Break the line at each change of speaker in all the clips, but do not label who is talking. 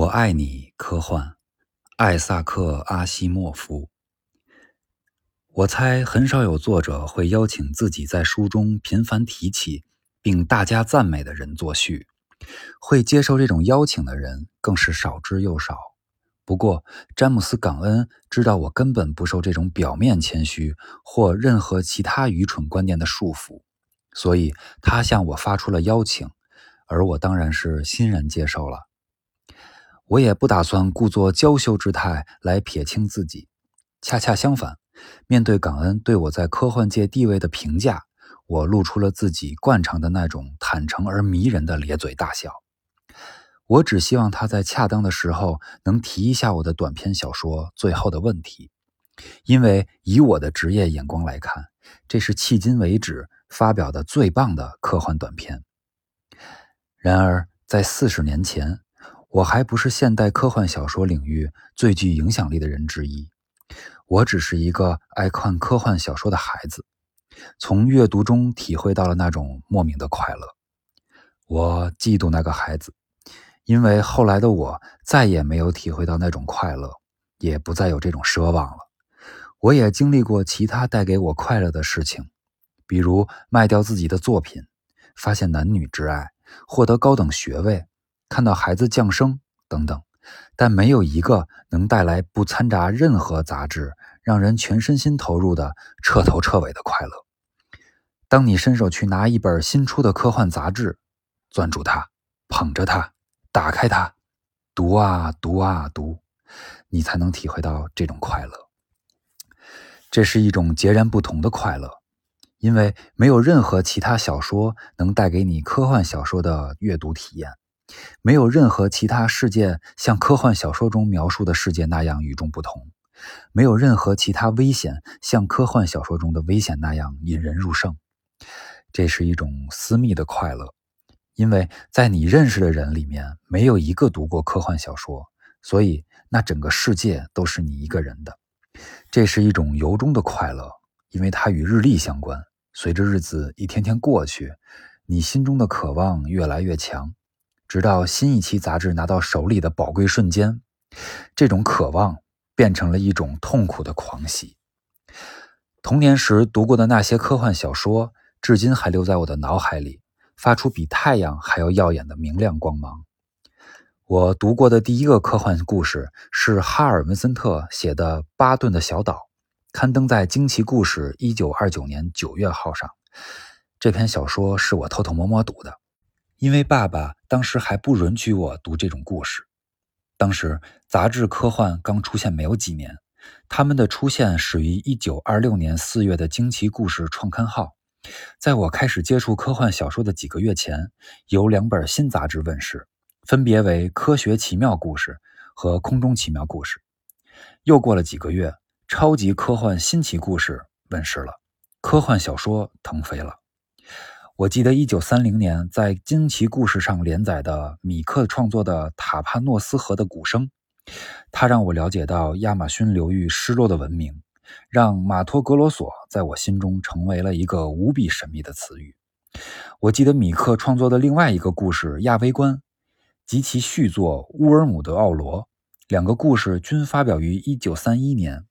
我爱你，科幻，艾萨克·阿西莫夫。我猜很少有作者会邀请自己在书中频繁提起并大加赞美的人作序，会接受这种邀请的人更是少之又少。不过，詹姆斯·港恩知道我根本不受这种表面谦虚或任何其他愚蠢观念的束缚，所以他向我发出了邀请，而我当然是欣然接受了。我也不打算故作娇羞之态来撇清自己，恰恰相反，面对感恩对我在科幻界地位的评价，我露出了自己惯常的那种坦诚而迷人的咧嘴大笑。我只希望他在恰当的时候能提一下我的短篇小说《最后的问题》，因为以我的职业眼光来看，这是迄今为止发表的最棒的科幻短篇。然而，在四十年前。我还不是现代科幻小说领域最具影响力的人之一，我只是一个爱看科幻小说的孩子，从阅读中体会到了那种莫名的快乐。我嫉妒那个孩子，因为后来的我再也没有体会到那种快乐，也不再有这种奢望了。我也经历过其他带给我快乐的事情，比如卖掉自己的作品，发现男女之爱，获得高等学位。看到孩子降生等等，但没有一个能带来不掺杂任何杂质、让人全身心投入的彻头彻尾的快乐。当你伸手去拿一本新出的科幻杂志，攥住它，捧着它，打开它，读啊读啊读，你才能体会到这种快乐。这是一种截然不同的快乐，因为没有任何其他小说能带给你科幻小说的阅读体验。没有任何其他世界像科幻小说中描述的世界那样与众不同，没有任何其他危险像科幻小说中的危险那样引人入胜。这是一种私密的快乐，因为在你认识的人里面没有一个读过科幻小说，所以那整个世界都是你一个人的。这是一种由衷的快乐，因为它与日历相关。随着日子一天天过去，你心中的渴望越来越强。直到新一期杂志拿到手里的宝贵瞬间，这种渴望变成了一种痛苦的狂喜。童年时读过的那些科幻小说，至今还留在我的脑海里，发出比太阳还要耀眼的明亮光芒。我读过的第一个科幻故事是哈尔·文森特写的《巴顿的小岛》，刊登在《惊奇故事》一九二九年九月号上。这篇小说是我偷偷摸摸读的。因为爸爸当时还不允许我读这种故事。当时杂志科幻刚出现没有几年，他们的出现始于1926年4月的《惊奇故事》创刊号。在我开始接触科幻小说的几个月前，有两本新杂志问世，分别为《科学奇妙故事》和《空中奇妙故事》。又过了几个月，《超级科幻新奇故事》问世了，科幻小说腾飞了。我记得一九三零年在《惊奇故事》上连载的米克创作的《塔帕诺斯河的鼓声》，它让我了解到亚马逊流域失落的文明，让马托格罗索在我心中成为了一个无比神秘的词语。我记得米克创作的另外一个故事《亚微观》及其续作《乌尔姆的奥罗》，两个故事均发表于一九三一年。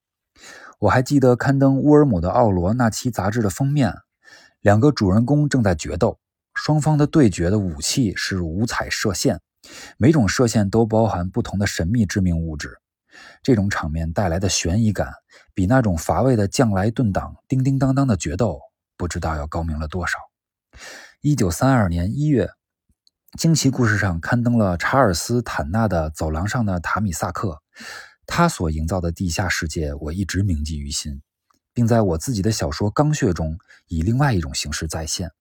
我还记得刊登《乌尔姆的奥罗》那期杂志的封面。两个主人公正在决斗，双方的对决的武器是五彩射线，每种射线都包含不同的神秘致命物质。这种场面带来的悬疑感，比那种乏味的将来顿挡、叮叮当当的决斗，不知道要高明了多少。一九三二年一月，《惊奇故事》上刊登了查尔斯·坦纳的《走廊上的塔米萨克》，他所营造的地下世界，我一直铭记于心。并在我自己的小说《钢血》中以另外一种形式再现。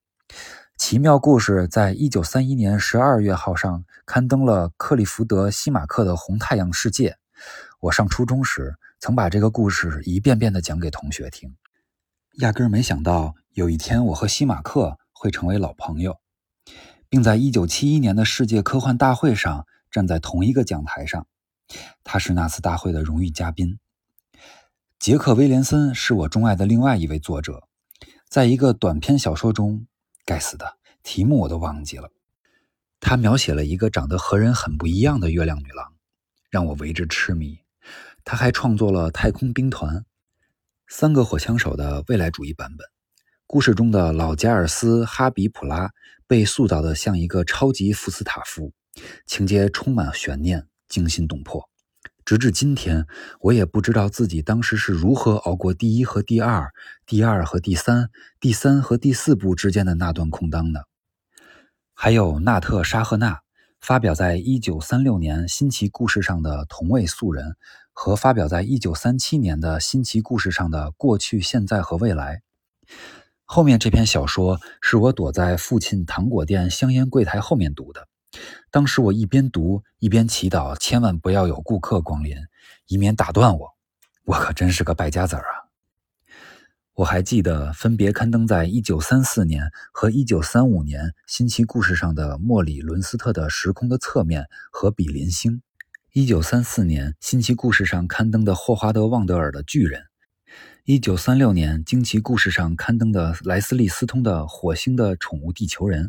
奇妙故事在一九三一年十二月号上刊登了克利福德·西马克的《红太阳世界》。我上初中时曾把这个故事一遍遍地讲给同学听，压根儿没想到有一天我和西马克会成为老朋友，并在一九七一年的世界科幻大会上站在同一个讲台上。他是那次大会的荣誉嘉宾。杰克·威廉森是我钟爱的另外一位作者，在一个短篇小说中，该死的题目我都忘记了。他描写了一个长得和人很不一样的月亮女郎，让我为之痴迷。他还创作了《太空兵团》《三个火枪手》的未来主义版本。故事中的老加尔斯·哈比普拉被塑造的像一个超级福斯塔夫，情节充满悬念，惊心动魄。直至今天，我也不知道自己当时是如何熬过第一和第二、第二和第三、第三和第四部之间的那段空档的。还有纳特·沙赫纳发表在1936年《新奇故事》上的《同位素人》，和发表在1937年的《新奇故事》上的《过去、现在和未来》。后面这篇小说是我躲在父亲糖果店香烟柜台后面读的。当时我一边读一边祈祷，千万不要有顾客光临，以免打断我。我可真是个败家子儿啊！我还记得分别刊登在1934年和1935年《新奇故事》上的莫里·伦斯特的《时空的侧面》和《比邻星》，1934年《新奇故事》上刊登的霍华德·旺德尔的《巨人》。一九三六年，《惊奇故事》上刊登的莱斯利·斯通的《火星的宠物地球人》，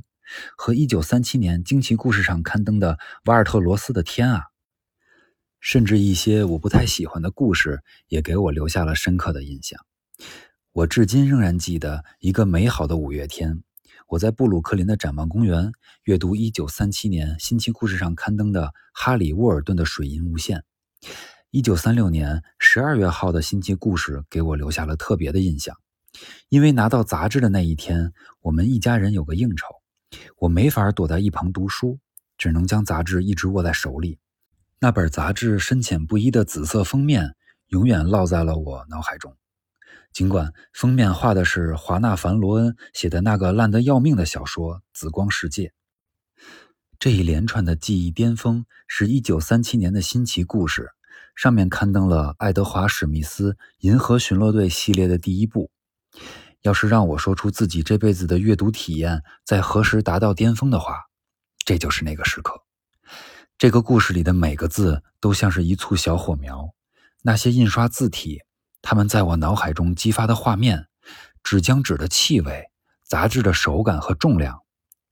和一九三七年《惊奇故事》上刊登的瓦尔特·罗斯的《天啊》，甚至一些我不太喜欢的故事，也给我留下了深刻的印象。我至今仍然记得一个美好的五月天，我在布鲁克林的展望公园阅读一九三七年《新奇故事》上刊登的哈里·沃尔顿的《水银无限》。一九三六年十二月号的新奇故事给我留下了特别的印象，因为拿到杂志的那一天，我们一家人有个应酬，我没法躲在一旁读书，只能将杂志一直握在手里。那本杂志深浅不一的紫色封面，永远烙在了我脑海中。尽管封面画的是华纳·凡·罗恩写的那个烂得要命的小说《紫光世界》，这一连串的记忆巅峰是一九三七年的新奇故事。上面刊登了爱德华·史密斯《银河巡逻队》系列的第一部。要是让我说出自己这辈子的阅读体验在何时达到巅峰的话，这就是那个时刻。这个故事里的每个字都像是一簇小火苗，那些印刷字体，它们在我脑海中激发的画面，纸浆纸的气味，杂志的手感和重量，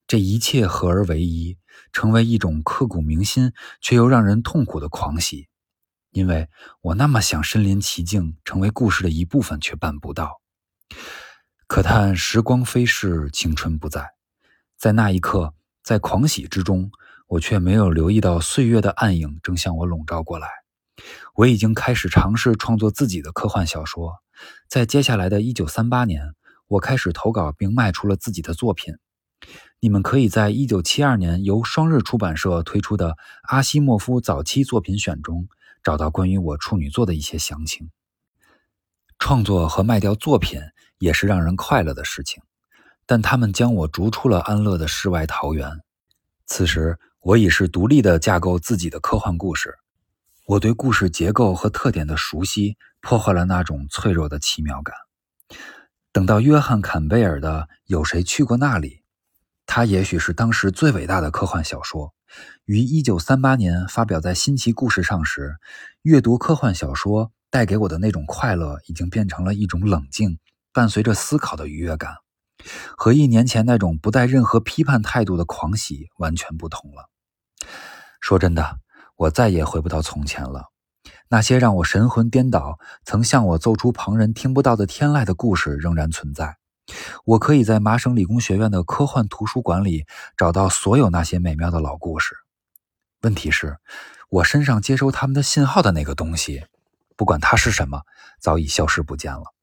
这一切合而为一，成为一种刻骨铭心却又让人痛苦的狂喜。因为我那么想身临其境，成为故事的一部分，却办不到。可叹时光飞逝，青春不在。在那一刻，在狂喜之中，我却没有留意到岁月的暗影正向我笼罩过来。我已经开始尝试创作自己的科幻小说。在接下来的一九三八年，我开始投稿并卖出了自己的作品。你们可以在一九七二年由双日出版社推出的阿西莫夫早期作品选中。找到关于我处女作的一些详情。创作和卖掉作品也是让人快乐的事情，但他们将我逐出了安乐的世外桃源。此时，我已是独立的架构自己的科幻故事。我对故事结构和特点的熟悉，破坏了那种脆弱的奇妙感。等到约翰·坎贝尔的《有谁去过那里》，它也许是当时最伟大的科幻小说。于一九三八年发表在《新奇故事》上时，阅读科幻小说带给我的那种快乐，已经变成了一种冷静、伴随着思考的愉悦感，和一年前那种不带任何批判态度的狂喜完全不同了。说真的，我再也回不到从前了。那些让我神魂颠倒、曾向我奏出旁人听不到的天籁的故事仍然存在。我可以在麻省理工学院的科幻图书馆里找到所有那些美妙的老故事。问题是，我身上接收他们的信号的那个东西，不管它是什么，早已消失不见了。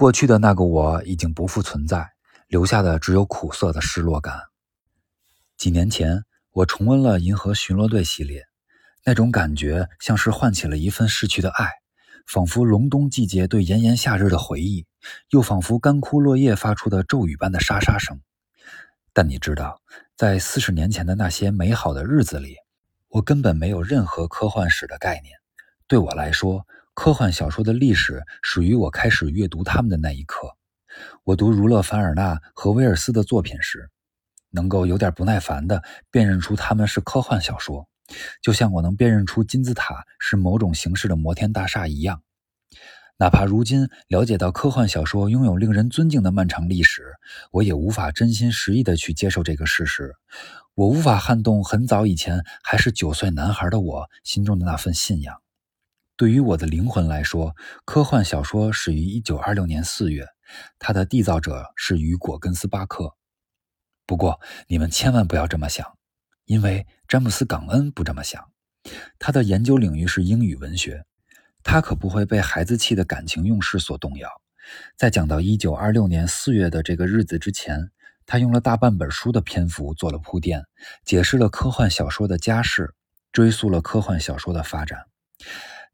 过去的那个我已经不复存在，留下的只有苦涩的失落感。几年前，我重温了《银河巡逻队》系列，那种感觉像是唤起了一份逝去的爱。仿佛隆冬季节对炎炎夏日的回忆，又仿佛干枯落叶发出的骤雨般的沙沙声。但你知道，在四十年前的那些美好的日子里，我根本没有任何科幻史的概念。对我来说，科幻小说的历史始于我开始阅读他们的那一刻。我读儒勒·凡尔纳和威尔斯的作品时，能够有点不耐烦地辨认出他们是科幻小说。就像我能辨认出金字塔是某种形式的摩天大厦一样，哪怕如今了解到科幻小说拥有令人尊敬的漫长历史，我也无法真心实意地去接受这个事实。我无法撼动很早以前还是九岁男孩的我心中的那份信仰。对于我的灵魂来说，科幻小说始于一九二六年四月，它的缔造者是雨果·根斯巴克。不过，你们千万不要这么想，因为詹姆斯·冈恩不这么想。他的研究领域是英语文学。他可不会被孩子气的感情用事所动摇。在讲到一九二六年四月的这个日子之前，他用了大半本书的篇幅做了铺垫，解释了科幻小说的家世，追溯了科幻小说的发展。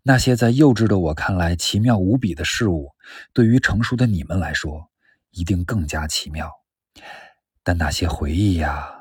那些在幼稚的我看来奇妙无比的事物，对于成熟的你们来说，一定更加奇妙。但那些回忆呀。